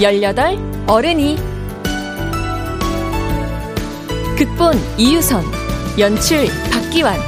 18 어른이. 극본 이유선 연출 박기환.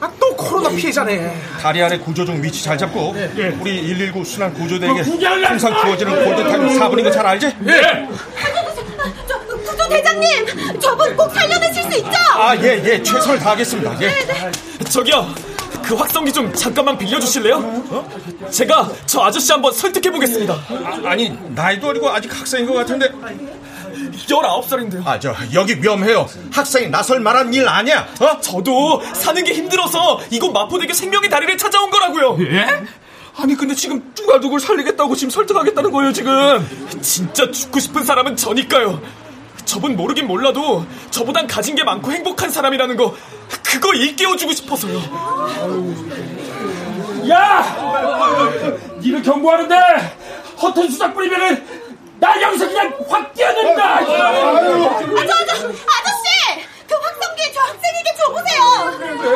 아, 또 코로나 피해자네. 다리 아래 구조중 위치 잘 잡고 네. 우리 119 순환 구조대에게 항상 주어지는 골든타임 4분인 거 잘 알지? 네. 저, 구조 대장님, 저분 꼭 살려내실 수 있죠? 아, 예, 예, 최선을 다하겠습니다. 예. 네, 네. 저기요, 그 확성기 좀 잠깐만 빌려주실래요? 어? 제가 저 아저씨 한번 설득해 보겠습니다. 아, 니 나이도 어리고 아직 학생인 것 같은데 19살인데요. 아, 저, 여기 위험해요. 학생이 나설 만한 일 아니야, 어? 저도 사는 게 힘들어서 이곳 마포대교 생명의 다리를 찾아온 거라고요. 예? 아니, 근데 지금 누가 누굴 살리겠다고 지금 설득하겠다는 거예요, 지금. 진짜 죽고 싶은 사람은 저니까요. 저분 모르긴 몰라도 저보단 가진 게 많고 행복한 사람이라는 거, 그거 일깨워주고 싶어서요. 야! 니를 경고하는데 허튼 수작 부리면은 나 여기서 그냥 확 뛰어낸다! 아, 저, 저, 아저씨! 그 확성기 저 학생에게 줘보세요!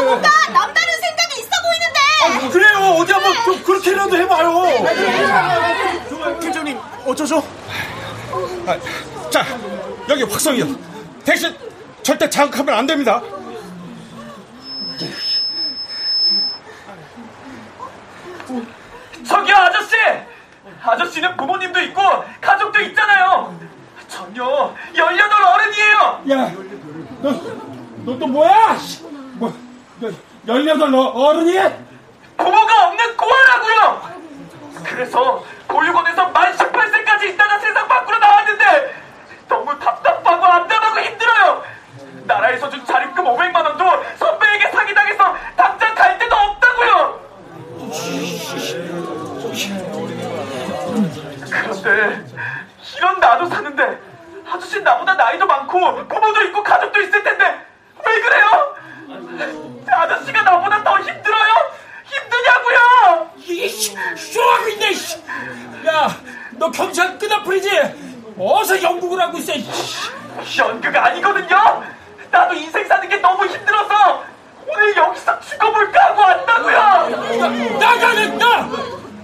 뭔가 남다른 생각이 있어 보이는데! 아, 그래요! 어디 한번 그, 그렇게라도 해봐요! 팀장님, 어쩌죠? 아, 자, 여기 확성이요. 대신 절대 자극하면 안 됩니다. 저기요, 아저씨! 아저씨는 부모님도 있고 가족도 있잖아요. 전요 18 어른이에요. 야, 너, 너 또 뭐야? 뭐, 18 어른이? 부모가 없는 고아라고요. 그래서 보육원에서 만 18세까지 있다가 세상 밖으로 나왔는데 너무 답답하고 암담하고 힘들어요. 나라에서 준 자립금 500만 원도 선배에게 사기당해서 당장 갈 데도 없다고요. 그런데 이런 나도 사는데 아저씨 나보다 나이도 많고 부모도 있고 가족도 있을 텐데 왜 그래요? 아저씨가 나보다 더 힘들어요? 힘드냐고요? 이씨, 쇼하고 있네. 야, 너 경찰 끄다풀이지? 어서 연극을 하고 있어. 연극 아니거든요. 나도 인생 사는 게 너무 힘들어서 오늘 여기서 죽어볼까 하고 왔다고요. 나가, 나,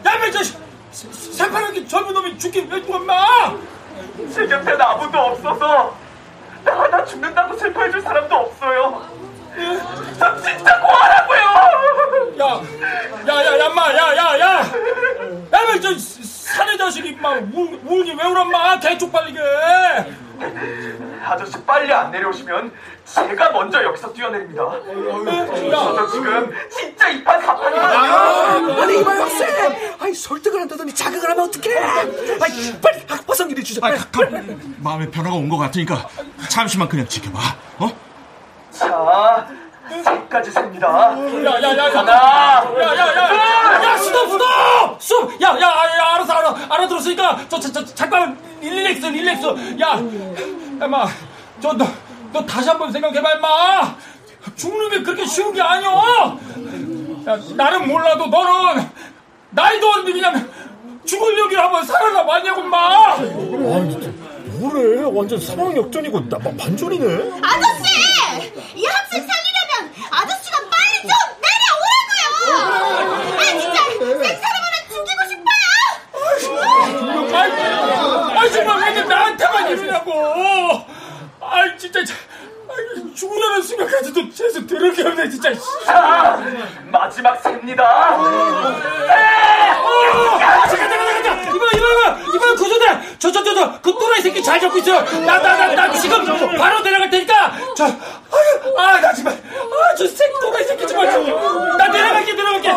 야, 야, 저. 새파랗게 젊은 놈이 죽긴 왜 엄마? 제 곁엔 아무도 없어서 나 하나 죽는다고 슬퍼해줄 사람도 없어요. 저 진짜 고하라고요. 야, 야, 야, 야, 마, 야, 야, 야, 야, 저 사내 자식이 막 울, 울기 왜 울엄마? 개쪽 빨리게. 아저씨 빨리 안 내려오시면 제가 먼저 여기서 뛰어내립니다. 저 지금 진짜 이판 사판이거든요. 아니 이봐요 학생. 아니 설득을 한다더니 자극을 하면 어떡해? 아니 빨리 화성기를 주자. 아, 잠깐 마음의 변화가 온 것 같으니까 잠시만 그냥 지켜봐. 어? 자. 세까지 셉니다. 야, 야, 야, 하나. 야, 야, 야, 야, 스톱, 스톱! 스톱! 야, 야, 야, 알았어, 알아, 알아들었으니까, 저, 저, 저, 잠깐, 릴렉스, 릴렉스. 야, 야마, 저, 너, 너 다시 한번 생각해봐, 임마! 죽는 게 그렇게 쉬운 게 아니여! 야, 나는 몰라도 너는, 나이도 없는데 그냥, 죽을 여기 한번 살아남았냐고 마. 아, 뭐래? 완전 사망 역전이고 나 반전이네. 아저씨! 이 학생 살리려면 아저씨가 빨리 좀 내려오라고요! 아 진짜 생사람 하나 죽이고 싶어요! 아 정말 왜 나한테만 이러냐고. 아 진짜. 죽으려는 순간까지도 재수 들을 게 없네 진짜. 자, 마지막 새입니다. 아, 잠깐 잠깐 잠깐 이봐 이봐 이봐. 이봐 구조대 저저 저저 그 또라이 새끼 잘 잡고 있어. 나나 나 나 지금 바로 내려갈 테니까. 저 아유 아나 정말. 아저 새끼 또라이 새끼 정말. 나 내려갈게 내려갈게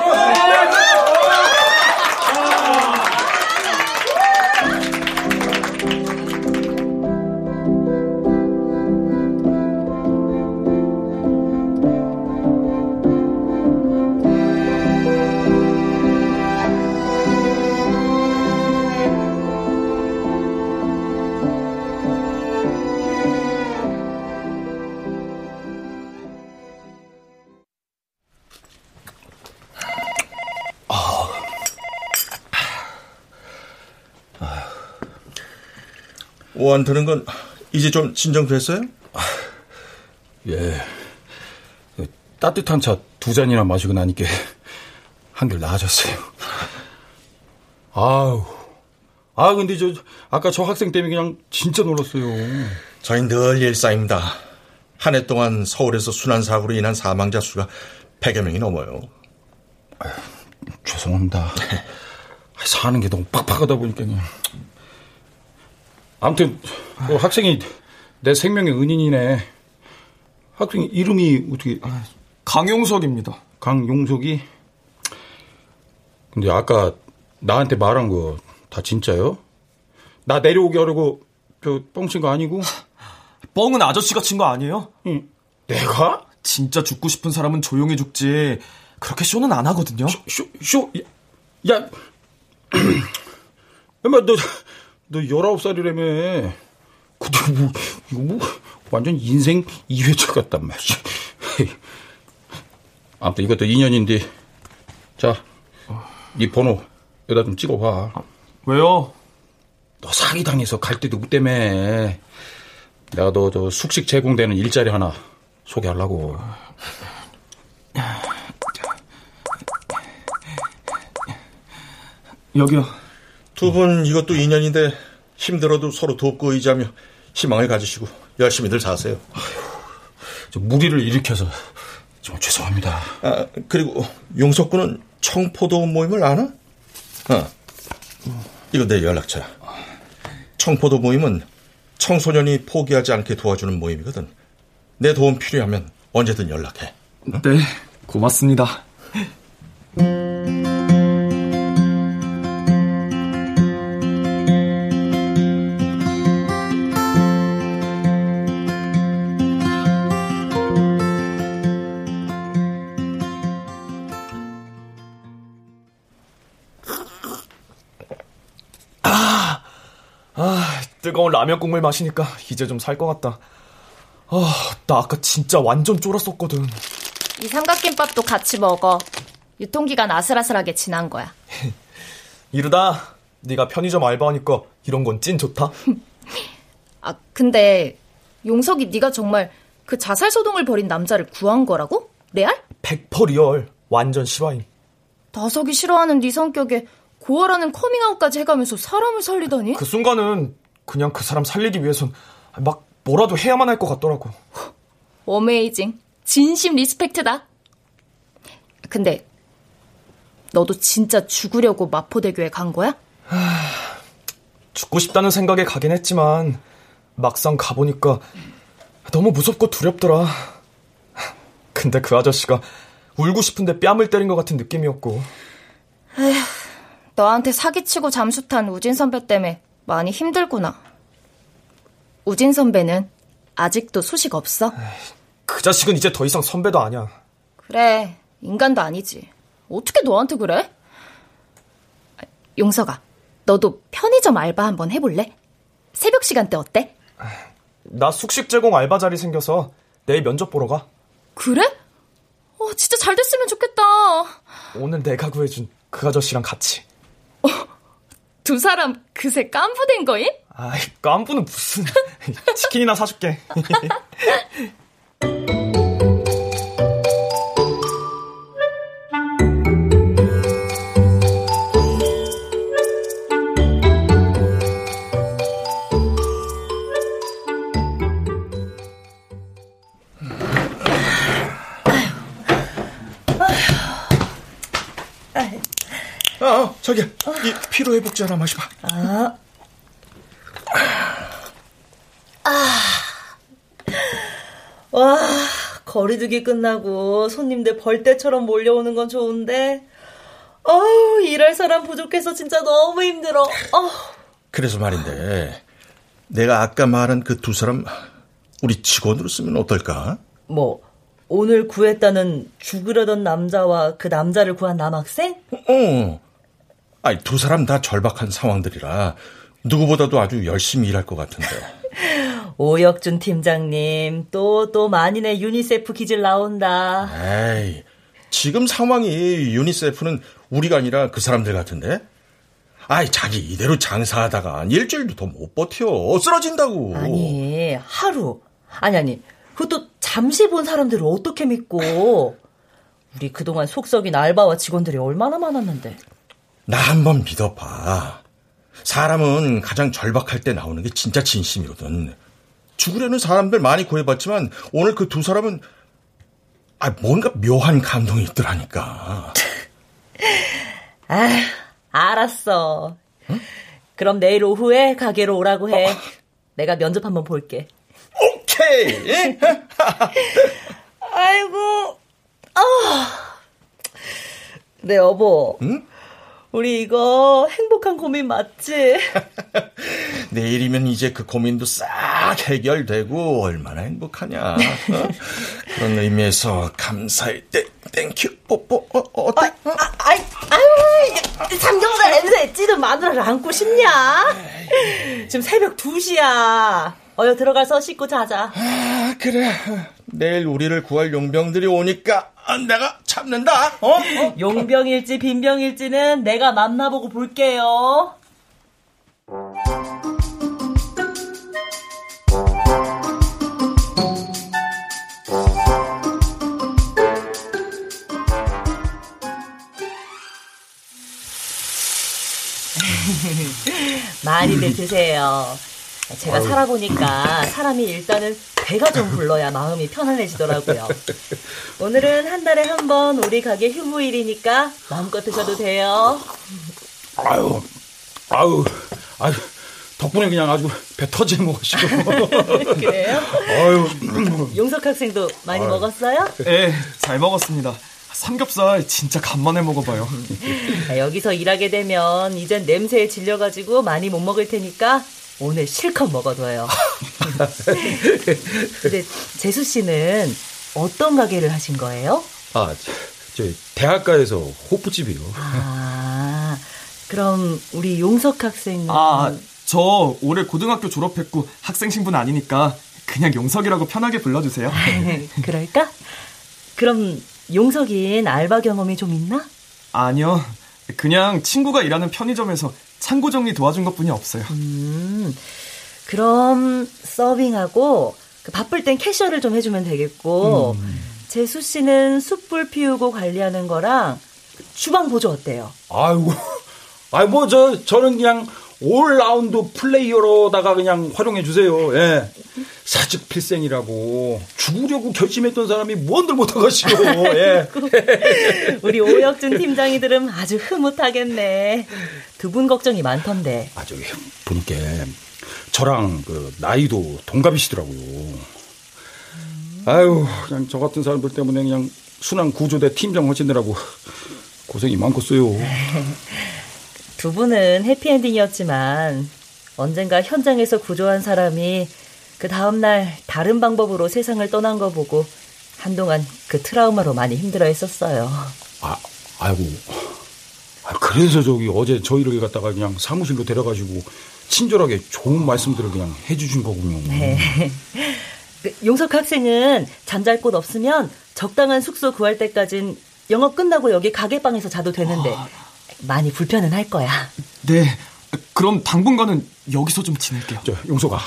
오한 드는 건 이제 좀 진정됐어요? 예. 따뜻한 차 두 잔이나 마시고 나니까 한결 나아졌어요. 아우. 아, 근데 저, 아까 저 학생 때문에 그냥 진짜 놀랐어요. 저희 늘 일상입니다. 한 해 동안 서울에서 순환사고로 인한 사망자 수가 100여 명이 넘어요. 아유, 죄송합니다. 사는 게 너무 빡빡하다 보니까 그냥. 아무튼 그 학생이 내 생명의 은인이네. 학생 이름이 어떻게? 강용석입니다. 강용석이? 근데 아까 나한테 말한 거 다 진짜요? 나 내려오게 하려고 저 뻥친 거 아니고? 뻥은 아저씨가 친 거 아니에요? 응. 내가? 진짜 죽고 싶은 사람은 조용히 죽지. 그렇게 쇼는 안 하거든요. 쇼, 쇼, 야, 야. 엄마, 너, 너 19살이라며. 근데 뭐, 이거 뭐, 완전 인생 2회차 같단 말이야. 아무튼 이것도 인연인데. 자, 네 번호 여기다 좀 찍어봐. 아, 왜요? 너 사기당해서 갈 때도 그 때문에. 내가 너 저 숙식 제공되는 일자리 하나 소개하려고. 여기요. 두 분 이것도 인연인데 힘들어도 서로 돕고 의지하며 희망을 가지시고 열심히들 사세요. 저 무리를 일으켜서 정말 죄송합니다. 아, 그리고 용석 군은 청포도 모임을 아나? 어. 이거 내 연락처야. 청포도 모임은 청소년이 포기하지 않게 도와주는 모임이거든. 내 도움 필요하면 언제든 연락해. 네, 고맙습니다. 뜨거운 라면 국물 마시니까 이제 좀 살 것 같다. 아, 나 아까 진짜 완전 쫄았었거든. 이 삼각김밥도 같이 먹어. 유통기간 아슬아슬하게 지난 거야. 이러다 네가 편의점 알바하니까 이런 건 찐 좋다. 아, 근데 용석이 네가 정말 그 자살 소동을 벌인 남자를 구한 거라고? 레알? 100% real. 완전 실화임. 나서기 싫어하는 네 성격에 고아라는 커밍아웃까지 해가면서 사람을 살리다니? 그 순간은 그냥 그 사람 살리기 위해선 막 뭐라도 해야만 할 것 같더라고. 어메이징. 진심 리스펙트다. 근데 너도 진짜 죽으려고 마포대교에 간 거야? 죽고 싶다는 생각에 가긴 했지만 막상 가보니까 너무 무섭고 두렵더라. 근데 그 아저씨가 울고 싶은데 뺨을 때린 것 같은 느낌이었고. 에휴, 너한테 사기치고 잠수 탄 우진 선배 때문에 많이 힘들구나. 우진 선배는 아직도 소식 없어? 그 자식은 이제 더 이상 선배도 아니야. 그래, 인간도 아니지. 어떻게 너한테 그래? 아, 용서가, 너도 편의점 알바 한번 해볼래? 새벽 시간대 어때? 나 숙식 제공 알바 자리 생겨서 내일 면접 보러 가. 그래? 어, 진짜 잘 됐으면 좋겠다. 오늘 내가 구해준 그 아저씨랑 같이. 두 사람 그새 깐부된 거임? 아이, 깐부는 무슨. 치킨이나 사줄게. 피로회복제 하나 마셔봐. 아. 아. 와, 거리두기 끝나고 손님들 벌떼처럼 몰려오는 건 좋은데, 어우, 일할 사람 부족해서 진짜 너무 힘들어. 어. 그래서 말인데, 내가 아까 말한 그 두 사람, 우리 직원으로 쓰면 어떨까? 뭐, 오늘 구했다는 죽으려던 남자와 그 남자를 구한 남학생? 어. 아니, 두 사람 다 절박한 상황들이라 누구보다도 아주 열심히 일할 것 같은데. 오혁준 팀장님, 또, 또 만인의 유니세프 기질 나온다. 에이, 지금 상황이 유니세프는 우리가 아니라 그 사람들 같은데? 아이, 자기 이대로 장사하다가 일주일도 더 못 버텨. 쓰러진다고. 아니, 하루. 아니, 아니. 그것도 잠시 본 사람들을 어떻게 믿고. 우리 그동안 속썩인 알바와 직원들이 얼마나 많았는데. 나 한번 믿어봐. 사람은 가장 절박할 때 나오는 게 진짜 진심이거든. 죽으려는 사람들 많이 구해봤지만 오늘 그 두 사람은 아 뭔가 묘한 감동이 있더라니까. 아, 알았어. 응? 그럼 내일 오후에 가게로 오라고 해. 어. 내가 면접 한번 볼게. 오케이. 아이고, 아, 네 여보. 응? 우리 이거 행복한 고민 맞지? 내일이면 이제 그 고민도 싹 해결되고 얼마나 행복하냐. 어? 그런 의미에서 감사의 땡, thank you 뽀뽀 어, 어, 어때? 아, 아, 아이, 아유, 삼겹살 냄새 찌든 마누라를 안고 싶냐? 지금 새벽 2시야. 어여 들어가서 씻고 자자. 아, 그래. 내일 우리를 구할 용병들이 오니까 내가 참는다. 어? 어? 용병일지 빈병일지는 내가 만나보고 볼게요. 많이들 드세요. 제가. 살아보니까 사람이 일단은 배가 좀 불러야 마음이 편안해지더라고요. 오늘은 한 달에 한 번 우리 가게 휴무일이니까 마음껏 드셔도 돼요. 아유, 아유, 아유. 덕분에 그냥 아주 배 터지는 것 같시고. 그래요? 아유. 용석 학생도 많이 아유. 먹었어요? 네, 잘 먹었습니다. 삼겹살 진짜 간만에 먹어봐요. 여기서 일하게 되면 이젠 냄새에 질려가지고 많이 못 먹을 테니까 오늘 실컷 먹어둬요. 근데 재수 씨는 어떤 가게를 하신 거예요? 아, 저, 대학가에서 호프집이요. 아, 그럼 우리 용석 학생은 아, 저 올해 고등학교 졸업했고 학생 신분 아니니까 그냥 용석이라고 편하게 불러주세요. 그럴까? 그럼 용석인 알바 경험이 좀 있나? 아니요. 그냥 친구가 일하는 편의점에서 창고 정리 도와준 것 뿐이 없어요. 음, 그럼 서빙하고 그 바쁠 땐 cashier를 좀 해주면 되겠고 음. 재수 씨는 숯불 피우고 관리하는 거랑 주방 보조 어때요? 아이고, 아이 뭐저 저는 그냥 all-round player로다가 그냥 활용해 주세요. 예. 사직 필생이라고 죽으려고 결심했던 사람이 뭔들 못하겠시오. 예. 우리 오혁준 팀장이 들은 아주 흐뭇하겠네. 두 분 걱정이 많던데. 아 저기 보니까 저랑 그 나이도 동갑이시더라고요. 음. 아유 그냥 저 같은 사람들 때문에 그냥 순환 구조대 팀장 하시느라고 고생이 많겠어요. 두 분은 해피엔딩이었지만 언젠가 현장에서 구조한 사람이 그 다음날 다른 방법으로 세상을 떠난 거 보고 한동안 그 트라우마로 많이 힘들어 했었어요. 아, 아이고. 아, 그래서 저기 어제 저희를 갖다가 그냥 사무실로 데려가지고 친절하게 좋은 말씀들을 그냥 해주신 거군요. 네. 그 용석 학생은 잠잘 곳 없으면 적당한 숙소 구할 때까진 영업 끝나고 여기 가게방에서 자도 되는데 아... 많이 불편은 할 거야. 네. 그럼 당분간은 여기서 좀 지낼게요. 저 용서가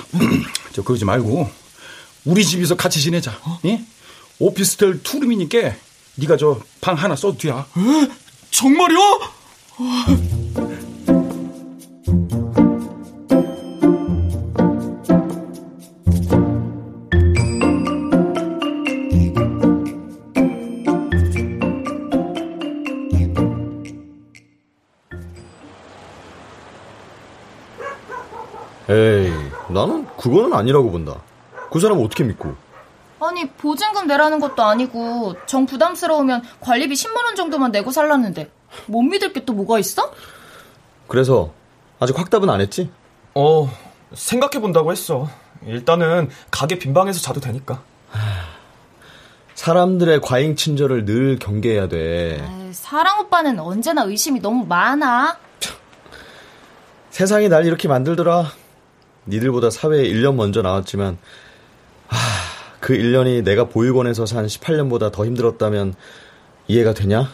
저 그러지 말고 우리 집에서 같이 지내자. 어? 예? 오피스텔 투룸이니까 네가 저 방 하나 써도 돼. 에? 정말요? 에이, 나는 그거는 아니라고 본다. 그 사람 어떻게 믿고? 아니, 보증금 내라는 것도 아니고 정 부담스러우면 관리비 10만 원 정도만 내고 살랐는데 못 믿을 게 또 뭐가 있어? 그래서 아직 확답은 안 했지? 어, 생각해 본다고 했어. 일단은 가게 빈방에서 자도 되니까. 사람들의 과잉 친절을 늘 경계해야 돼. 에이, 사랑 오빠는 언제나 의심이 너무 많아. 세상이 날 이렇게 만들더라. 니들보다 사회에 1년 먼저 나왔지만 하, 그 1년이 내가 보육원에서 산 18년보다 더 힘들었다면 이해가 되냐?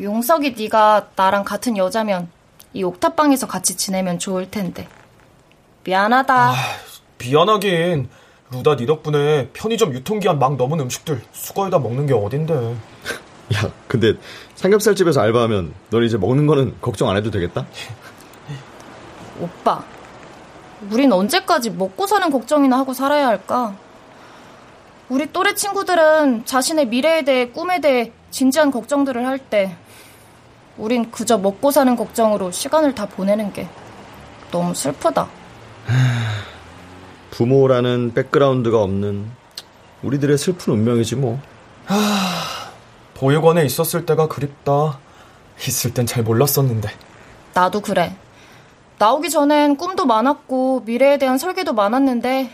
용석이 네가 나랑 같은 여자면 이 옥탑방에서 같이 지내면 좋을 텐데. 미안하다. 아, 미안하긴. 루다 니 덕분에 편의점 유통기한 막 넘은 음식들 수거해다 먹는 게 어딘데. 야, 근데 삼겹살집에서 알바하면 넌 이제 먹는 거는 걱정 안 해도 되겠다? 오빠, 우린 언제까지 먹고 사는 걱정이나 하고 살아야 할까? 우리 또래 친구들은 자신의 미래에 대해 꿈에 대해 진지한 걱정들을 할 때 우린 그저 먹고 사는 걱정으로 시간을 다 보내는 게 너무 슬프다. 부모라는 백그라운드가 없는 우리들의 슬픈 운명이지 뭐. 하, 보육원에 있었을 때가 그립다. 있을 땐 잘 몰랐었는데. 나도 그래. 나오기 전엔 꿈도 많았고 미래에 대한 설계도 많았는데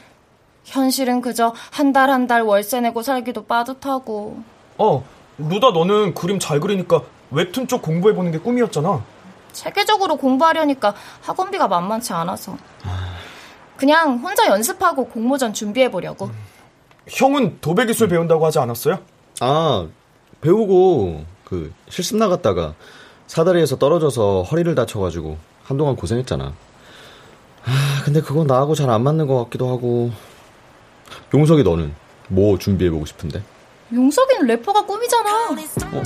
현실은 그저 한달 한 달 월세 내고 살기도 빠듯하고. 어, 루다 너는 그림 잘 그리니까 웹툰 쪽 공부해보는 게 꿈이었잖아. 체계적으로 공부하려니까 학원비가 만만치 않아서. 그냥 혼자 연습하고 공모전 준비해보려고. 음. 형은 도배 기술 배운다고 하지 않았어요? 아, 배우고 그 실습 나갔다가 사다리에서 떨어져서 허리를 다쳐가지고 한동안 고생했잖아. 아, 근데 그건 나하고 잘 안 맞는 것 같기도 하고. 용석이 너는 뭐 준비해보고 싶은데? 용석이는 래퍼가 꿈이잖아. 어?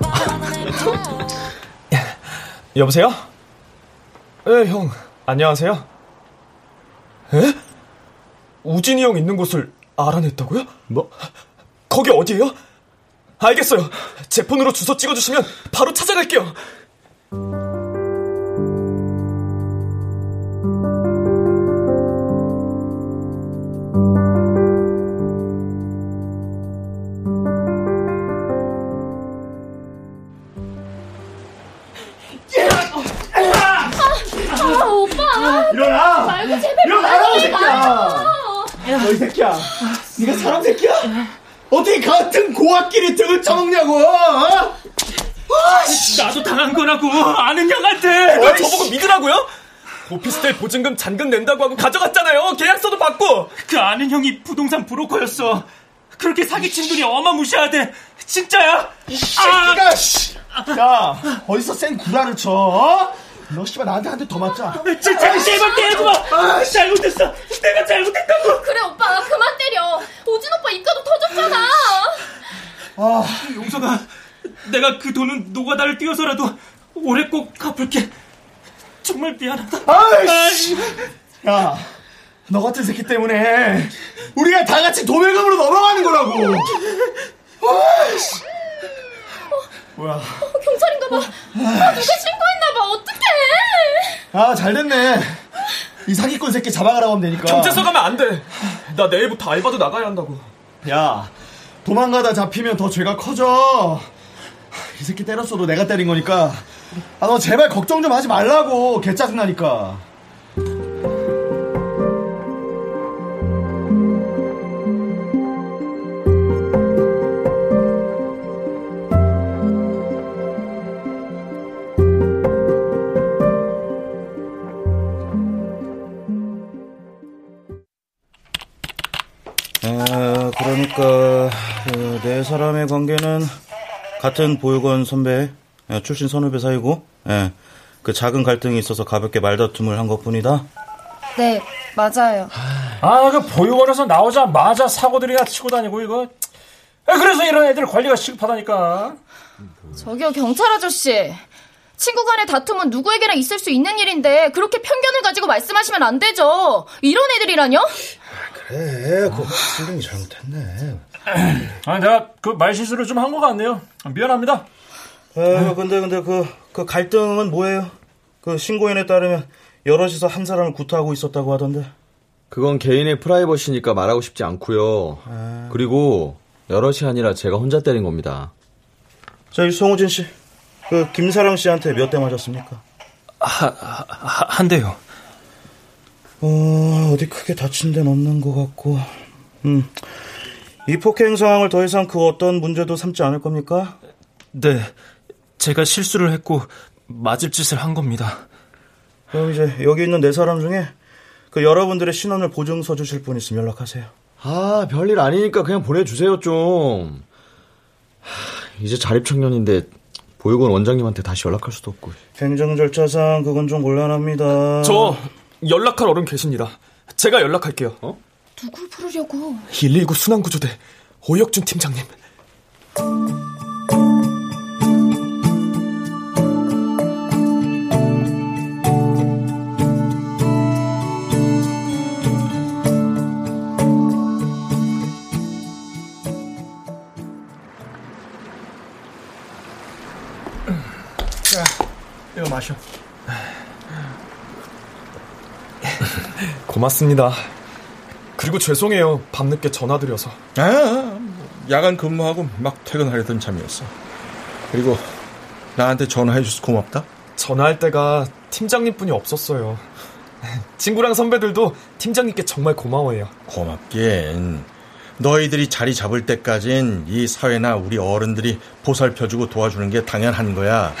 여보세요? 네, 형. 안녕하세요. 에? 우진이 형 있는 곳을 알아냈다고요? 뭐? 거기 어디예요? 알겠어요. 제 폰으로 주소 찍어주시면 바로 찾아갈게요. 쳐먹냐고! 어? 나도 당한 거라고 아는 형한테. 뭘 저보고 믿으라고요? 오피스텔 보증금 잔금 낸다고 하고 가져갔잖아요. 계약서도 받고. 그 아는 형이 부동산 브로커였어. 그렇게 사기친 돈이 어마무시하대. 진짜야? 이 새끼가 아! 야 어디서 센 구라를 쳐? 어? 너 씨발 나한테 한 대 더 맞자. 진짜 제발 때리지 마. 아, 잘못했어. 내가 잘못했다고. 그래 오빠 그만 때려. 오진 오빠 입가도 터졌잖아. 아, 용서가 내가 그 돈은 노가다를 뛰어서라도 올해 꼭 갚을게. 정말 미안하다. 아이씨. 야, 너 같은 새끼 때문에 우리가 다 같이 도매금으로 넘어가는 거라고. 아이씨. 뭐야? 어, 경찰인가 봐. 아, 누가 신고했나 봐. 어떡해? 아, 잘 됐네. 이 사기꾼 새끼 잡아가라고 하면 되니까. 경찰서 가면 안 돼. 나 내일부터 알바도 나가야 한다고. 야, 도망가다 잡히면 더 죄가 커져. 이 새끼 때렸어도 내가 때린 거니까. 아, 너 제발 걱정 좀 하지 말라고. 개 짜증나니까. 아, 그러니까 그, 네 사람의 관계는 같은 보육원 선배 출신 선후배 사이고 예. 그 작은 갈등이 있어서 가볍게 말다툼을 한 것뿐이다. 네, 맞아요. 아, 그 보육원에서 나오자마자 사고들이나 치고 다니고 이거. 아, 그래서 이런 애들 관리가 시급하다니까. 저기요, 경찰 아저씨. 친구 간의 다툼은 누구에게나 있을 수 있는 일인데 그렇게 편견을 가지고 말씀하시면 안 되죠. 이런 애들이라뇨? 그래, 그 신경이 잘못했네. 아, 내가 그 말실수를 좀 한 것 같네요. 미안합니다. 아, 근데 근데 그, 그 갈등은 뭐예요? 그 신고인에 따르면 여럿이서 한 사람을 구타하고 있었다고 하던데. 그건 개인의 프라이버시니까 말하고 싶지 않고요. 그리고 여럿이 아니라 제가 혼자 때린 겁니다. 자, 이 송우진 씨. 그 김사랑 씨한테 몇 대 맞았습니까? 하, 하, 한 대요. 어, 어디 크게 다친 데는 없는 것 같고. 음. 이 폭행 상황을 더 이상 그 어떤 문제도 삼지 않을 겁니까? 네. 제가 실수를 했고 맞을 짓을 한 겁니다. 그럼 이제 여기 있는 네 사람 중에 그 여러분들의 신원을 보증서 주실 분 있으면 연락하세요. 아, 별일 아니니까 그냥 보내주세요, 좀. 하, 이제 자립청년인데 보육원 원장님한테 다시 연락할 수도 없고. 행정 절차상 그건 좀 곤란합니다. 저 연락할 어른 계십니다. 제가 연락할게요. 어? 누굴 부르려고? 119 순환구조대 오혁준 팀장님. 자, 이거 마셔. 고맙습니다. 그리고 죄송해요. 밤늦게 전화드려서. 아, 야간 근무하고 막 퇴근하려던 참이었어. 그리고 나한테 전화해줘서 고맙다. 전화할 때가 팀장님 뿐이 없었어요. 친구랑 선배들도 팀장님께 정말 고마워해요. 고맙긴. 너희들이 자리 잡을 때까진 이 사회나 우리 어른들이 보살펴주고 도와주는 게 당연한 거야.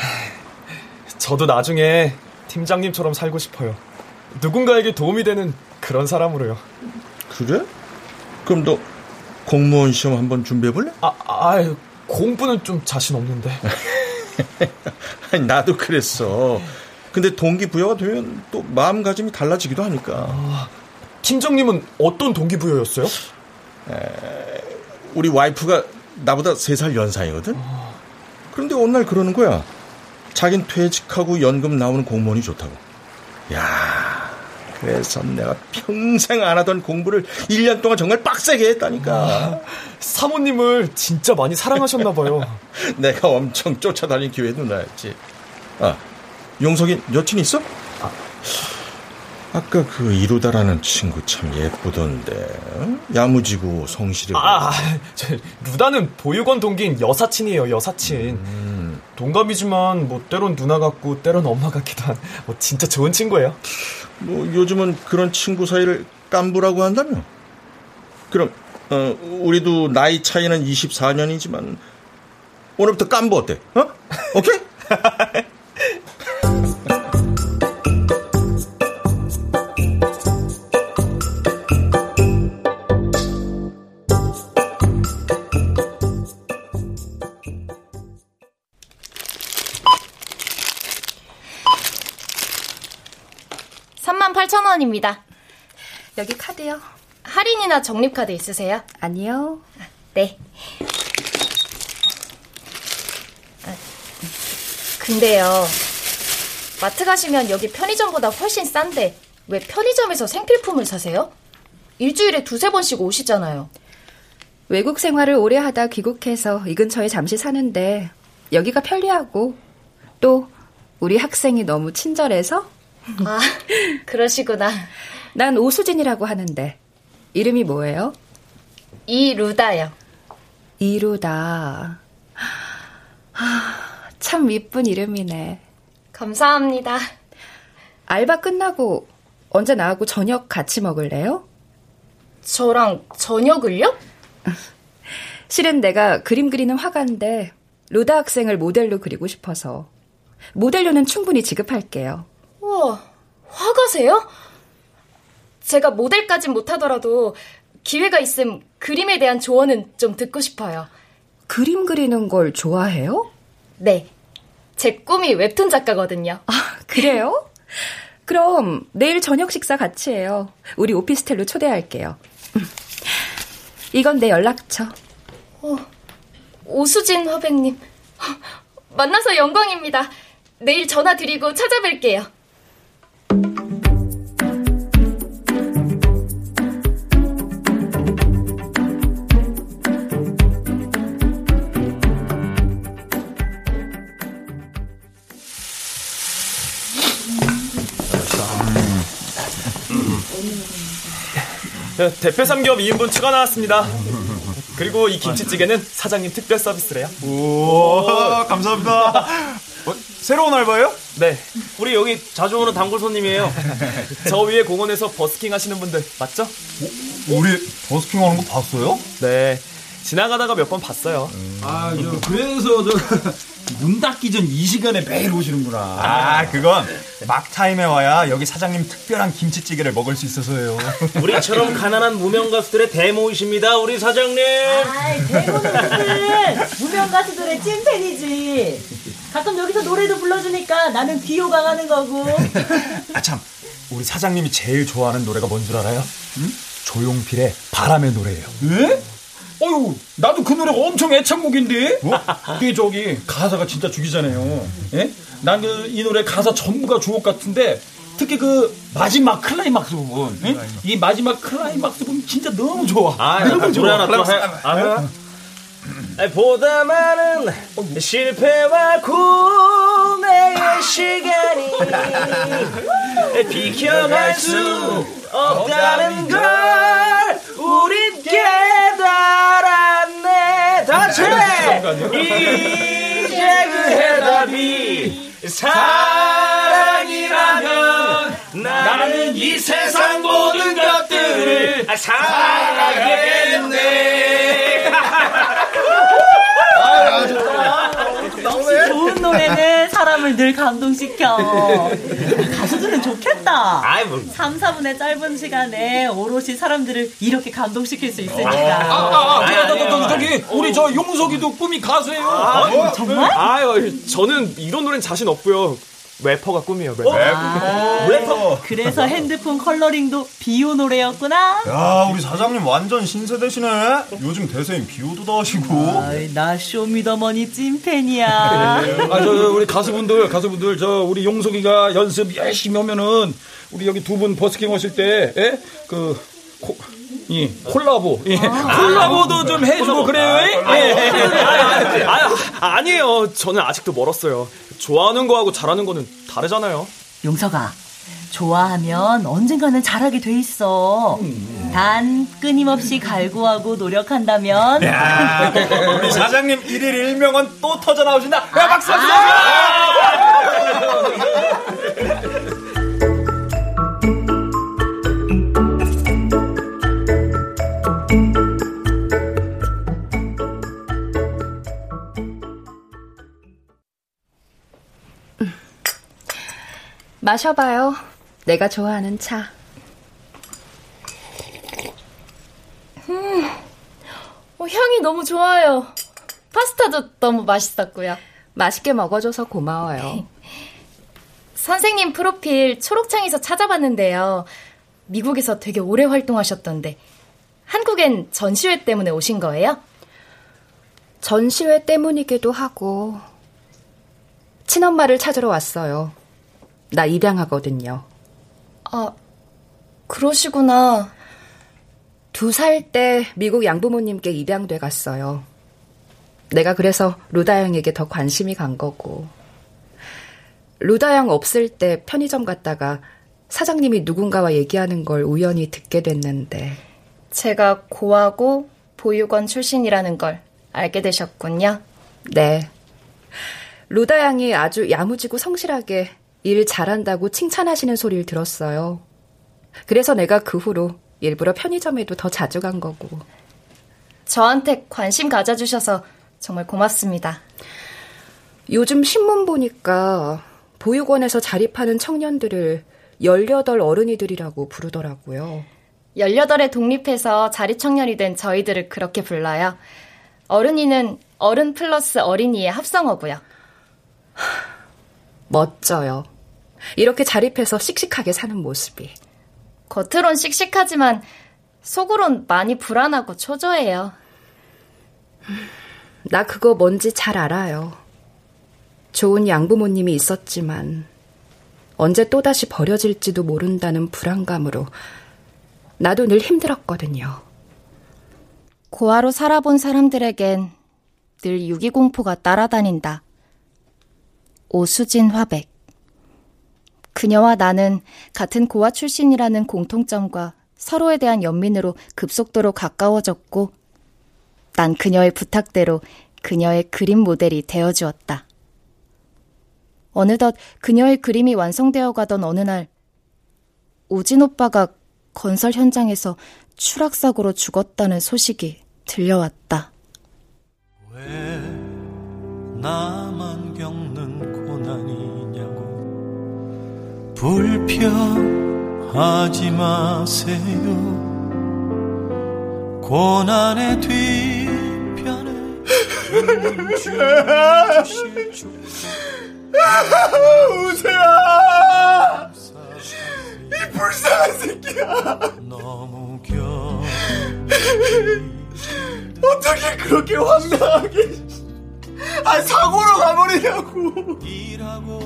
저도 나중에 팀장님처럼 살고 싶어요. 누군가에게 도움이 되는 그런 사람으로요. 그래? 그럼 너 공무원 시험 한번 준비해 볼래? 아, 아, 공부는 좀 자신 없는데. 나도 그랬어. 근데 동기부여가 되면 또 마음가짐이 달라지기도 하니까. 아, 팀장님은 어떤 동기부여였어요? 에, 우리 와이프가 나보다 3살 연상이거든? 그런데 어느 날 그러는 거야. 자긴 퇴직하고 연금 나오는 공무원이 좋다고. 야 그래서 내가 평생 안 하던 공부를 1년 동안 정말 빡세게 했다니까. 아, 사모님을 진짜 많이 사랑하셨나봐요. 내가 엄청 쫓아다닌 기회 누나였지. 아, 용석이 여친 있어? 아. 아까 그 이루다라는 친구 참 예쁘던데 야무지고 성실해. 아, 저, 루다는 보육원 동기인 여사친이에요. 여사친. 음. 동갑이지만 뭐 때론 누나 같고 때론 엄마 같기도 한 뭐 진짜 좋은 친구예요. 뭐 요즘은 그런 친구 사이를 깐부라고 한다며. 그럼 어, 우리도 나이 차이는 24년이지만 오늘부터 깐부 어때? 어? 오케이? 원입니다. 여기 카드요. 할인이나 적립카드 있으세요? 아니요. 네. 아, 근데요. 마트 가시면 여기 편의점보다 훨씬 싼데 왜 편의점에서 생필품을 사세요? 일주일에 두세 번씩 오시잖아요. 외국 생활을 오래 하다 귀국해서 이 근처에 잠시 사는데 여기가 편리하고 또 우리 학생이 너무 친절해서 아, 그러시구나. 난 오수진이라고 하는데 이름이 뭐예요? 이루다요. 이루다. 참 이쁜 이름이네. 감사합니다. 알바 끝나고 언제 나하고 저녁 같이 먹을래요? 저랑 저녁을요? 실은 내가 그림 그리는 화가인데 루다 학생을 모델로 그리고 싶어서 모델료는 충분히 지급할게요. 우와, 화가세요? 제가 모델까진 못하더라도 기회가 있음 그림에 대한 조언은 좀 듣고 싶어요. 그림 그리는 걸 좋아해요? 네. 제 꿈이 웹툰 작가거든요. 아, 그래요? 그럼 내일 저녁 식사 같이 해요. 우리 오피스텔로 초대할게요. 이건 내 연락처. 어, 오수진 화백님. 만나서 영광입니다. 내일 전화 드리고 찾아뵐게요. 대패 삼겹 2인분 추가 나왔습니다. 그리고 이 김치찌개는 사장님 특별 서비스래요. 오, 감사합니다. 어, 새로운 알바예요? 네. 우리 여기 자주 오는 단골 손님이에요. 저 위에 공원에서 버스킹 하시는 분들 맞죠? 우리 버스킹 하는 거 봤어요? 네. 지나가다가 몇 번 봤어요. 아, 저, 그래서 저, 문 닫기 전 이 시간에 매일 오시는구나. 아, 그건 막 타임에 와야 여기 사장님 특별한 김치찌개를 먹을 수 있어서요. 우리처럼 가난한 무명 가수들의 대모이십니다, 우리 사장님. 아이, 대부분은 무명 가수들의 찐팬이지. 가끔 여기서 노래도 불러주니까 나는 귀호강 하는 거고. 아, 참. 우리 사장님이 제일 좋아하는 노래가 뭔 줄 알아요? 응? 조용필의 바람의 노래예요. 예? 어유 나도 그 노래가 엄청 애창곡인데? 뭐? 그게 저기 가사가 진짜 죽이잖아요. 예? 난그이 노래 가사 전부가 주옥 같은데 특히 그 마지막 클라이막스 부분, 예? 이 마지막 클라이막스 부분 진짜 너무 좋아. 아, 너무 좋아. 하나 또 해. 아, 아, 보다 많은 실패와 고뇌의 시간이 비켜갈 수 없다는 걸 우린 깨달았네. 다시 이제 그 해답이 사랑이라면 나는 이 세상 모든 것들을 사랑하 겠네 좋은 노래는 사람을 늘 감동시켜. 가수들은 좋겠다. 아이, 뭐. 3, 4분의 짧은 시간에 오롯이 사람들을 이렇게 감동시킬 수 아, 있으니까. 아, 아, 그래, 저, 저, 저, 저기 우리 저 용석이도 꿈이 가수예요. 아, 정말? 아유, 저는 이런 노래는 자신 없고요. 래퍼가 꿈이에요, 래퍼. 아, 그래서 핸드폰 컬러링도 비오 노래였구나. 야, 우리 사장님 완전 신세대시네. 요즘 대세인 비오도 하시고. 아이, 나 Show Me The Money 찐팬이야. 아, 저, 우리 가수분들, 가수분들, 저, 우리 용석이가 연습 열심히 하면은, 우리 여기 두 분 버스킹 오실 때, 예? 그, 코, 이, 콜라보, 예. 콜라보도 좀 해주고 그래요, 예? 아, 아, 아니에요. 저는 아직도 멀었어요. 좋아하는 거하고 잘하는 거는 다르잖아요. 용서가, 좋아하면 언젠가는 잘하게 돼 있어. 단, 끊임없이 갈구하고 노력한다면. 야, 우리 사장님 1일 1명은 또 터져 나오신다. 야, 박수! 마셔봐요. 내가 좋아하는 차. 음, 어, 향이 너무 좋아요. 파스타도 너무 맛있었고요. 맛있게 먹어줘서 고마워요. 선생님 프로필 초록창에서 찾아봤는데요. 미국에서 되게 오래 활동하셨던데 한국엔 전시회 때문에 오신 거예요? 전시회 때문이기도 하고 친엄마를 찾으러 왔어요. 나 입양하거든요. 아, 그러시구나. 두 살 때 미국 양부모님께 입양돼 갔어요. 내가 그래서 루다 양에게 더 관심이 간 거고. 루다 양 없을 때 편의점 갔다가 사장님이 누군가와 얘기하는 걸 우연히 듣게 됐는데. 제가 고하고 보육원 출신이라는 걸 알게 되셨군요. 네. 루다 양이 아주 야무지고 성실하게 일 잘한다고 칭찬하시는 소리를 들었어요. 그래서 내가 그 후로 일부러 편의점에도 더 자주 간 거고. 저한테 관심 가져주셔서 정말 고맙습니다. 요즘 신문 보니까 보육원에서 자립하는 청년들을 18 어른이들이라고 부르더라고요. 18에 독립해서 자립청년이 된 저희들을 그렇게 불러요. 어른이는 어른 플러스 어린이의 합성어고요. 하, 멋져요. 이렇게 자립해서 씩씩하게 사는 모습이. 겉으론 씩씩하지만 속으론 많이 불안하고 초조해요. 나 그거 뭔지 잘 알아요. 좋은 양부모님이 있었지만 언제 또다시 버려질지도 모른다는 불안감으로 나도 늘 힘들었거든요. 고아로 살아본 사람들에겐 늘 유기공포가 따라다닌다. 오수진 화백. 그녀와 나는 같은 고아 출신이라는 공통점과 서로에 대한 연민으로 급속도로 가까워졌고, 난 그녀의 부탁대로 그녀의 그림 모델이 되어주었다. 어느덧 그녀의 그림이 완성되어 가던 어느 날, 우진 오빠가 건설 현장에서 추락사고로 죽었다는 소식이 들려왔다. 왜 나만 불평하지 마세요. 고난의 뒤편에 우세야! 이 불쌍한 새끼야! 너무 겨 어떻게 그렇게 황당하게 아 사고로 가버리냐고 일하고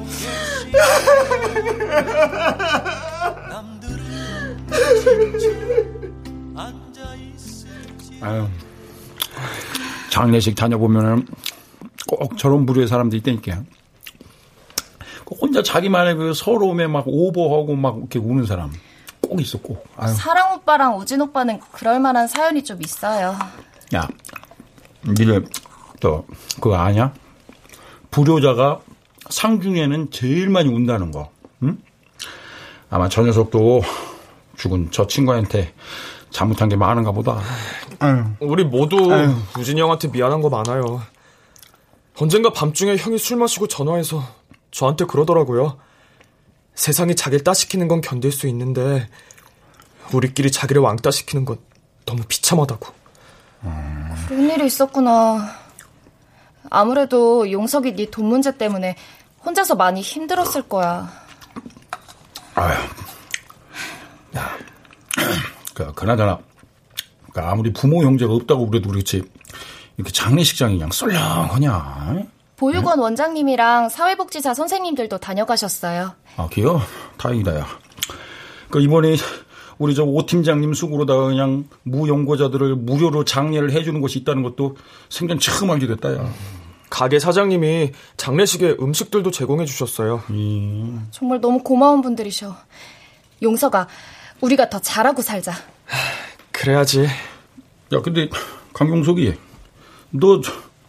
아유 장례식 다녀보면은 꼭 저런 부류의 사람들이 있다니까. 혼자 자기만의 그 서러움에 막 오버하고 막 이렇게 우는 사람 꼭 꼭. 아유. 사랑 오빠랑 우진 오빠는 그럴 만한 사연이 좀 있어요. 야, 니네 또 그거 아냐? 불효자가 상중에는 제일 많이 운다는 거. 응? 아마 저 녀석도 죽은 저 친구한테 잘못한 게 많은가 보다. 아유. 우리 모두 아유. 우진이 형한테 미안한 거 많아요. 언젠가 밤중에 형이 술 마시고 전화해서 저한테 그러더라고요. 세상이 자기를 따시키는 건 견딜 수 있는데 우리끼리 자기를 왕따시키는 건 너무 비참하다고. 그런 일이 있었구나. 아무래도 용석이 네 돈 문제 때문에 혼자서 많이 힘들었을 거야. 아휴. 야, 그, 그나저나, 그 아무리 부모 형제가 없다고 그래도 그렇지, 이렇게 장례식장이 그냥 썰렁하냐? 보육원 응? 원장님이랑 사회복지사 선생님들도 다녀가셨어요. 아, 기요? 다행이다, 야. 그, 이번에 우리 저 오 팀장님 수고로다가 그냥 무연고자들을 무료로 장례를 해주는 곳이 있다는 것도 생전 처음 알게 됐다, 야. 가게 사장님이 장례식에 음식들도 제공해 주셨어요. 음. 정말 너무 고마운 분들이셔. 용서가 우리가 더 잘하고 살자. 그래야지. 야, 근데 강용석이 너,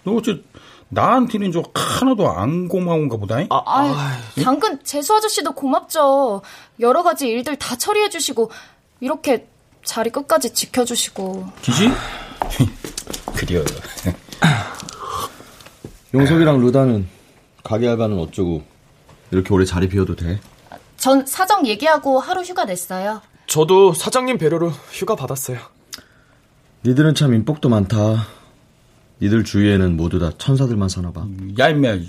너 어째 나한테는 저 하나도 안 고마운가 보다. 아, 아, 당근 재수 아저씨도 고맙죠. 여러 가지 일들 다 처리해 주시고 이렇게 자리 끝까지 지켜주시고. 기지? 그려. 용석이랑 루다는 가게 알바는 어쩌고 이렇게 오래 자리 비워도 돼? 전 사정 얘기하고 하루 휴가 냈어요. 저도 사장님 배려로 휴가 받았어요. 니들은 참 인복도 많다. 니들 주위에는 모두 다 천사들만 사나 봐. 야, 임마.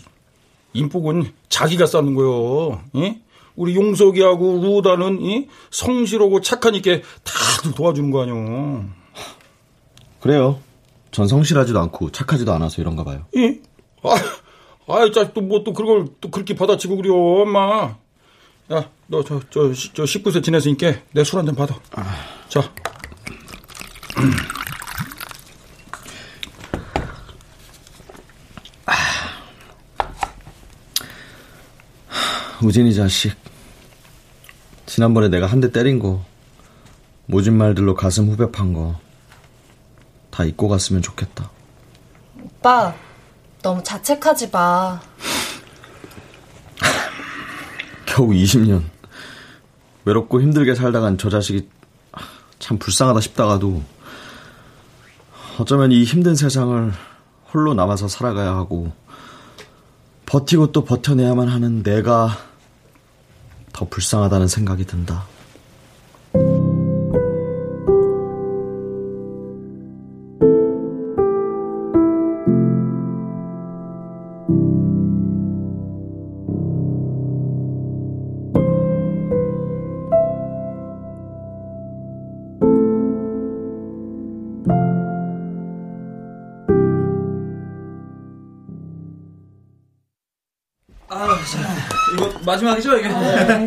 인복은 자기가 쌓는 거요. 예? 우리 용석이하고 루다는 예? 성실하고 착하니까 다들 도와주는 거 아니오. 그래요. 전 성실하지도 않고 착하지도 않아서 이런가 봐요. 예? 아, 아, 짜, 또, 뭐, 또, 그걸, 또, 그렇게 받아치고 그려, 엄마. 야, 너, 저, 저, 저, 19세 지냈으니까 내 술 한 잔 받아. 아. 자. 우진이 자식. 지난번에 내가 한 대 때린 거, 모진 말들로 가슴 후벼 판 거, 다 잊고 갔으면 좋겠다. 오빠, 너무 자책하지 마. 겨우 20년. 외롭고 힘들게 살다간 저 자식이 참 불쌍하다 싶다가도 어쩌면 이 힘든 세상을 홀로 남아서 살아가야 하고 버티고 또 버텨내야만 하는 내가 더 불쌍하다는 생각이 든다. 아, 마지막이죠 이게. 아, 네.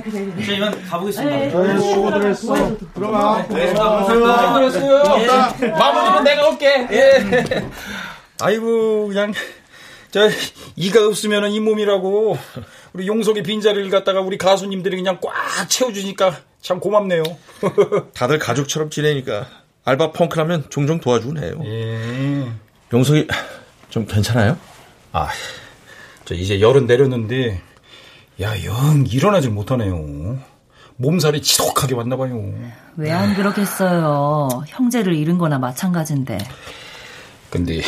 자 이만 가보겠습니다. 네, 수고들 했어. 들어가. 네, 수고하셨어요. 예. 마무리는 내가 올게. 예. 아이고 그냥 저 이가 없으면 이 몸이라고 우리 용석의 빈자리를 갖다가 우리 가수님들이 그냥 꽉 채워주니까 참 고맙네요. 다들 가족처럼 지내니까 알바 펑크라면 종종 도와주곤 해요. 예. 용석이 좀 괜찮아요? 아, 저 이제 열은 내렸는데 야, 영 일어나질 못하네요. 몸살이 지독하게 왔나 봐요. 왜 안 그러겠어요. 형제를 잃은 거나 마찬가지인데. 근데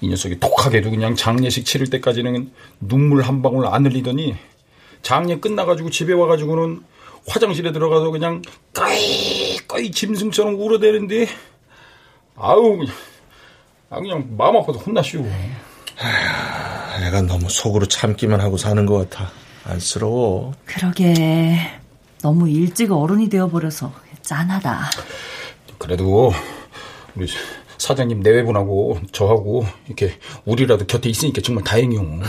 이 녀석이 독하게도 그냥 장례식 치를 때까지는 눈물 한 방울 안 흘리더니 장례 끝나가지고 집에 와가지고는 화장실에 들어가서 그냥 꺼이꺼이 짐승처럼 울어대는데 아우 그냥, 아 그냥 마음 아파서 혼나시오. 내가 너무 속으로 참기만 하고 사는 것 같아. 안쓰러워. 그러게. 너무 일찍 어른이 되어버려서 짠하다. 그래도 우리 사장님 내외분하고 저하고 이렇게 우리라도 곁에 있으니까 정말 다행이요.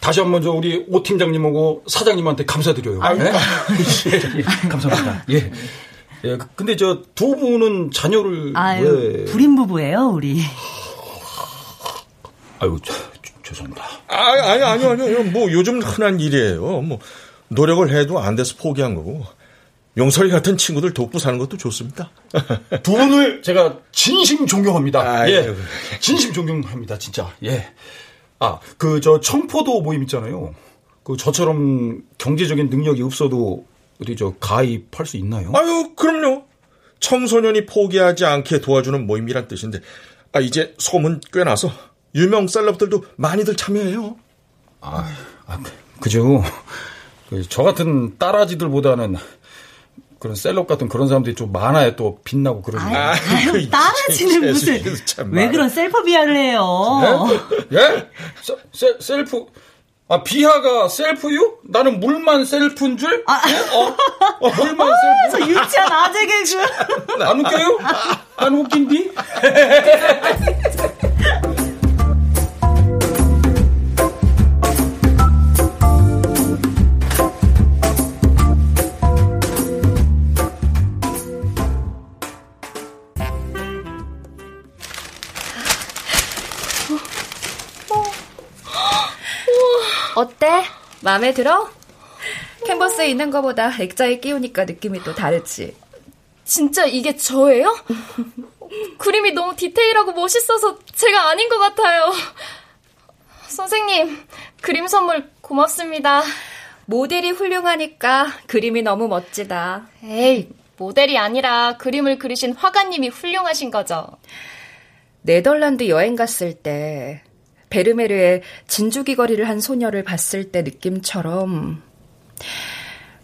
다시 한 번 저 우리 오 팀장님하고 사장님한테 감사드려요. 아이고. 예? 예, 감사합니다. 예. 예, 근데 저 두 분은 자녀를 아유, 왜? 불임 부부예요, 우리. 아유, 저, 저, 죄송합니다. 아, 아니, 아니요, 아니요. 뭐, 요즘 흔한 일이에요. 뭐, 노력을 해도 안 돼서 포기한 거고. 용설이 같은 친구들 돕고 사는 것도 좋습니다. 두 분을 제가 진심 존경합니다. 아이고. 예. 진심 존경합니다, 진짜. 예. 아, 그, 저, 청포도 모임 있잖아요. 그, 저처럼 경제적인 능력이 없어도, 어디, 저, 가입할 수 있나요? 아유, 그럼요. 청소년이 포기하지 않게 도와주는 모임이란 뜻인데, 아, 이제 소문 꽤 나서 유명 셀럽들도 많이들 참여해요. 아, 아 그죠. 그, 저 같은 따라지들보다는 그런 셀럽 같은 그런 사람들이 좀 많아야 또 빛나고 그러는데. 아유, 따라지는 무슨. 왜 그런 셀프 비하를 해요? 예? 예? 세, 세, 셀프. 아, 비하가 셀프요? 나는 물만 셀프인 줄? 아, 예? 어? 어, 물만 아, 셀프. 저 유치한 아재 개그. 안 웃겨요? 안 웃긴디? 어때? 마음에 들어? 캔버스에 있는 것보다 액자에 끼우니까 느낌이 또 다르지. 진짜 이게 저예요? 그림이 너무 디테일하고 멋있어서 제가 아닌 것 같아요. 선생님, 그림 선물 고맙습니다. 모델이 훌륭하니까 그림이 너무 멋지다. 에이, 모델이 아니라 그림을 그리신 화가님이 훌륭하신 거죠. 네덜란드 여행 갔을 때 베르메르의 진주기 거리를 한 소녀를 봤을 때 느낌처럼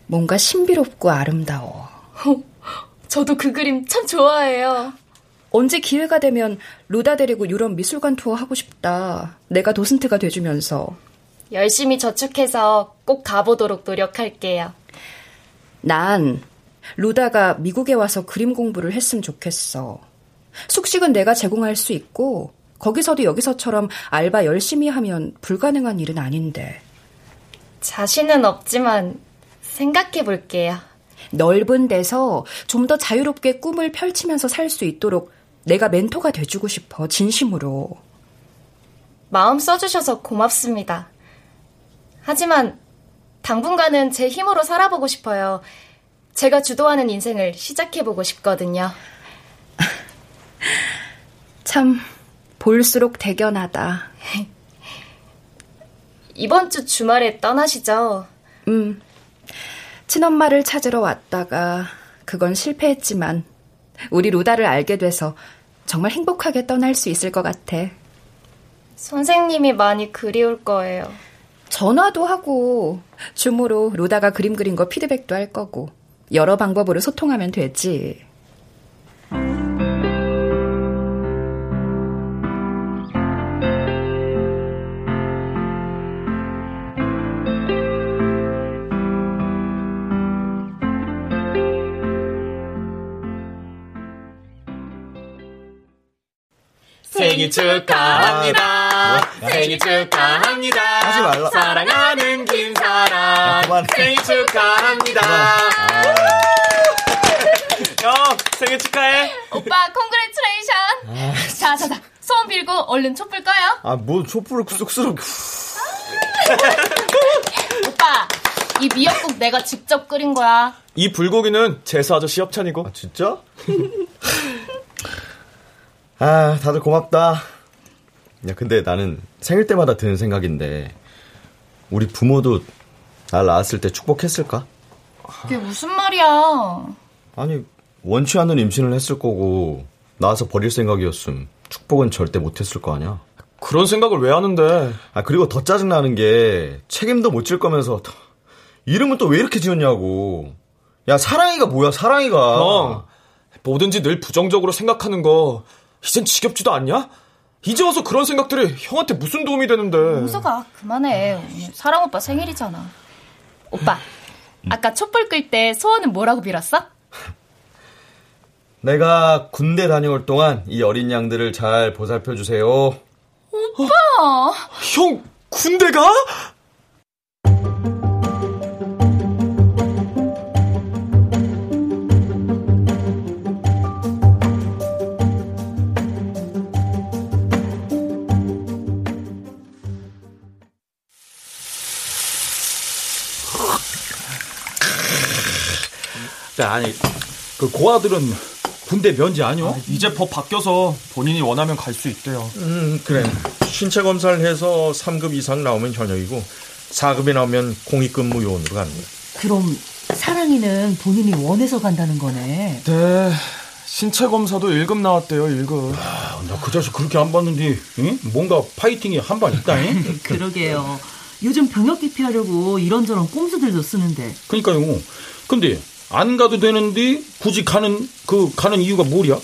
뭔가 신비롭고 아름다워. 저도 그 그림 참 좋아해요. 언제 기회가 되면 루다 데리고 유럽 미술관 투어 하고 싶다. 내가 도슨트가 돼주면서. 열심히 저축해서 꼭 가보도록 노력할게요. 난 루다가 미국에 와서 그림 공부를 했으면 좋겠어. 숙식은 내가 제공할 수 있고 거기서도 여기서처럼 알바 열심히 하면 불가능한 일은 아닌데. 자신은 없지만 생각해 볼게요. 넓은 데서 좀 더 자유롭게 꿈을 펼치면서 살 수 있도록 내가 멘토가 돼주고 싶어, 진심으로. 마음 써주셔서 고맙습니다. 하지만 당분간은 제 힘으로 살아보고 싶어요. 제가 주도하는 인생을 시작해보고 싶거든요. 참, 볼수록 대견하다. 이번 주 주말에 떠나시죠? 음. 친엄마를 찾으러 왔다가 그건 실패했지만 우리 루다를 알게 돼서 정말 행복하게 떠날 수 있을 것 같아. 선생님이 많이 그리울 거예요. 전화도 하고 줌으로 루다가 그림 그린 거 피드백도 할 거고 여러 방법으로 소통하면 되지. 생일 축하합니다. 생일 축하합니다. 하지 말라. 사랑하는 김사랑. 그만해. 생일 축하합니다. 형, 생일 축하해. 오빠 콩그레츄레이션. 자, 자, 자. 소원 빌고 얼른 촛불 꺼요. 아, 뭐 촛불을 쑥쑥. 오빠, 이 미역국 내가 직접 끓인 거야. 이 불고기는 제수 아저씨 협찬이고. 진짜? 아, 다들 고맙다. 야, 근데 나는 생일 때마다 드는 생각인데, 우리 부모도 날 낳았을 때 축복했을까? 그게 무슨 말이야. 아니, 원치 않는 임신을 했을 거고, 낳아서 버릴 생각이었음. 축복은 절대 못했을 거 아니야? 그런 생각을 왜 하는데? 아, 그리고 더 짜증나는 게, 책임도 못 질 거면서, 이름은 또 왜 이렇게 지었냐고. 야, 사랑이가 뭐야, 사랑이가. 형, 뭐든지 늘 부정적으로 생각하는 거 이젠 지겹지도 않냐? 이제 와서 그런 생각들이 형한테 무슨 도움이 되는데? 용서가 그만해. 사랑 오빠 생일이잖아. 오빠, 아까 촛불 끌 때 소원은 뭐라고 빌었어? 내가 군대 다녀올 동안 이 어린 양들을 잘 보살펴 주세요. 오빠! 형, 군대 가? 아니, 그 고아들은 군대 면제 아니요? 이제 법 바뀌어서 본인이 원하면 갈 수 있대요. 음, 그래. 신체 검사를 해서 3급 이상 나오면 현역이고 4급이 나오면 공익근무 요원으로 가는 거야. 그럼 사랑이는 본인이 원해서 간다는 거네. 네. 신체 검사도 1급 나왔대요, 1급. 나그 자식 그렇게 안 봤는데, 응? 뭔가 파이팅이 한반 있다 잉? 그러게요. 요즘 병역 기피하려고 이런저런 꼼수들도 쓰는데. 그니까요. 근데, 안 가도 되는데, 굳이 가는, 그, 가는 이유가 뭐랴?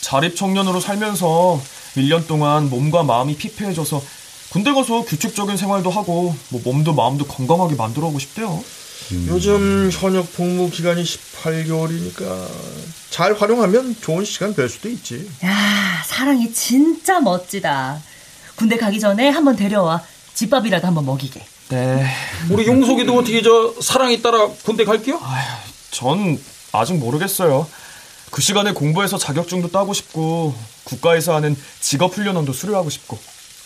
자립 청년으로 살면서 1년 동안 몸과 마음이 피폐해져서 군대 가서 규칙적인 생활도 하고 뭐 몸도 마음도 건강하게 만들어 오고 싶대요. 요즘 현역 복무 기간이 18개월이니까 잘 활용하면 좋은 시간 될 수도 있지. 야, 사랑이 진짜 멋지다. 군대 가기 전에 한번 데려와. 집밥이라도 한번 먹이게. 네. 우리 용석이도 어떻게 저, 사랑이 따라 군대 갈게요? 전 아직 모르겠어요. 그 시간에 공부해서 자격증도 따고 싶고 국가에서 하는 직업 훈련원도 수료하고 싶고.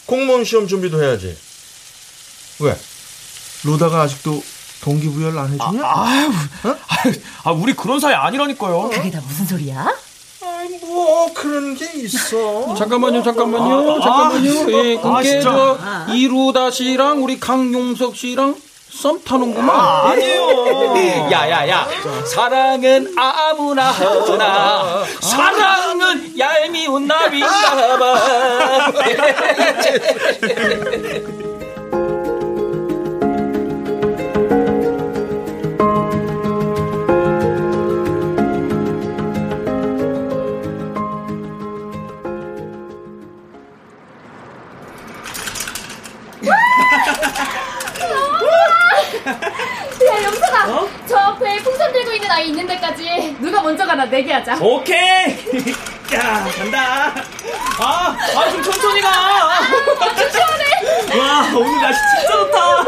공무원 시험 준비도 해야지. 왜? 루다가 아직도 동기부여를 안 해주냐? 아유, 아, 우리 그런 사이 아니라니까요. 그게 다 무슨 소리야? 뭐 그런 게 있어. 잠깐만요, 잠깐만요, 아, 잠깐만요. 예, 아, 그게 진짜. 저 이루다 씨랑 우리 강용석 씨랑 썸 타는구만. 아, 아니에요. 야야야, 사랑은 아무나 하나, 사랑은 얄미운 나비인가 봐. 야, 영석아! 저 앞에 풍선 들고 있는 아이 있는 데까지 누가 먼저 가나 내기하자. 오케이. 야, 간다. 아, 아, 좀 천천히 가. 좀 시원해! 와, 오늘 날씨 진짜 좋다.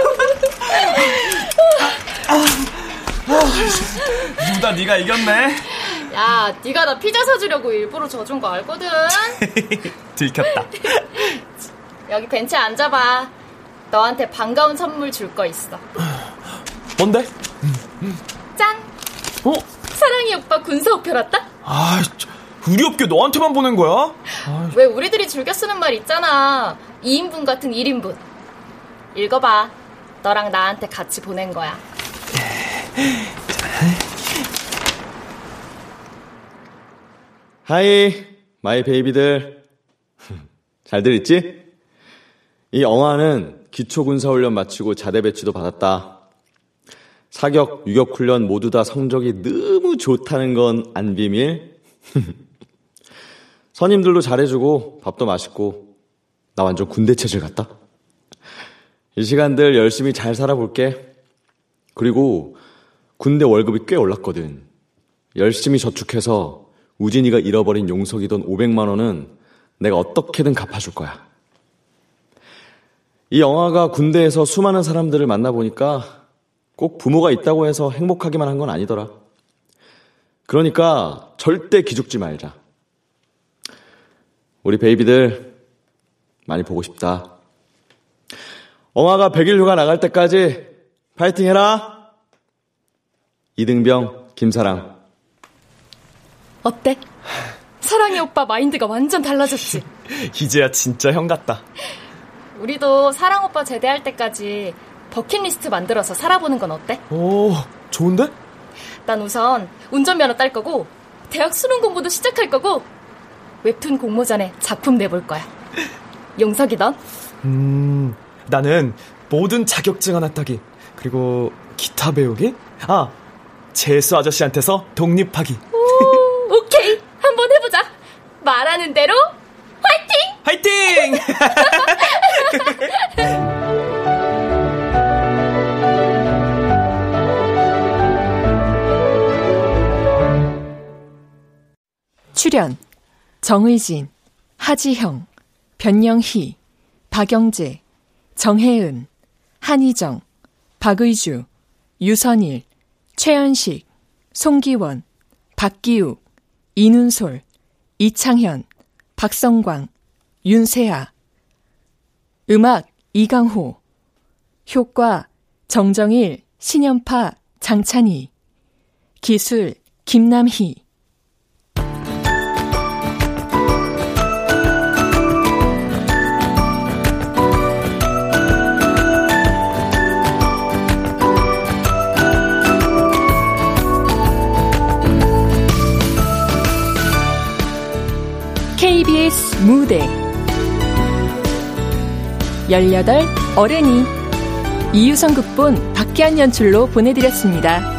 루다 네가 이겼네. 야, 네가 나 피자 사주려고 일부러 져준 거 알거든? 들켰다. 여기 벤치에 앉아봐. 너한테 반가운 선물 줄 거 있어. 뭔데? 짠! 어? 사랑이 오빠 군사우편 왔다? 아, 저, 우리 업계 너한테만 보낸 거야? 왜 우리들이 즐겨 쓰는 말 있잖아. 2인분 같은 1인분. 읽어봐. 너랑 나한테 같이 보낸 거야. Hi, my baby들. 잘들 있지? 이 영화는 기초군사훈련 마치고 자대 배치도 받았다. 사격, 유격 훈련 모두 다 성적이 너무 좋다는 건 안 비밀? 선임들도 잘해주고 밥도 맛있고 나 완전 군대 체질 같다. 이 시간들 열심히 잘 살아볼게. 그리고 군대 월급이 꽤 올랐거든. 열심히 저축해서 우진이가 잃어버린 용석이돈 500만 원은 내가 어떻게든 갚아줄 거야. 이 영화가 군대에서 수많은 사람들을 만나보니까 꼭 부모가 있다고 해서 행복하기만 한 건 아니더라. 그러니까 절대 기죽지 말자. 우리 베이비들 많이 보고 싶다. 엉아가 100일 휴가 나갈 때까지 파이팅 해라. 이등병 김사랑. 어때? 사랑의 오빠 마인드가 완전 달라졌지? 이제야 진짜 형 같다. 우리도 사랑 오빠 제대할 때까지 버킷리스트 만들어서 살아보는 건 어때? 오, 좋은데? 난 우선 운전면허 딸 거고 대학 수능 공부도 시작할 거고 웹툰 공모 전에 작품 내볼 거야. 용석이 넌? 음, 나는 모든 자격증 하나 따기 그리고 기타 배우기? 아, 재수 아저씨한테서 독립하기. 출연 정의진, 하지형, 변영희, 박영재, 정혜은, 한희정, 박의주, 유선일, 최현식, 송기원, 박기욱, 이눈솔, 이창현, 박성광, 윤세아. 음악 이강호. 효과 정정일, 신연파, 장찬희. 기술 김남희. KBS 무대 18 어른이 이유성 극본 박기한 연출로 보내드렸습니다.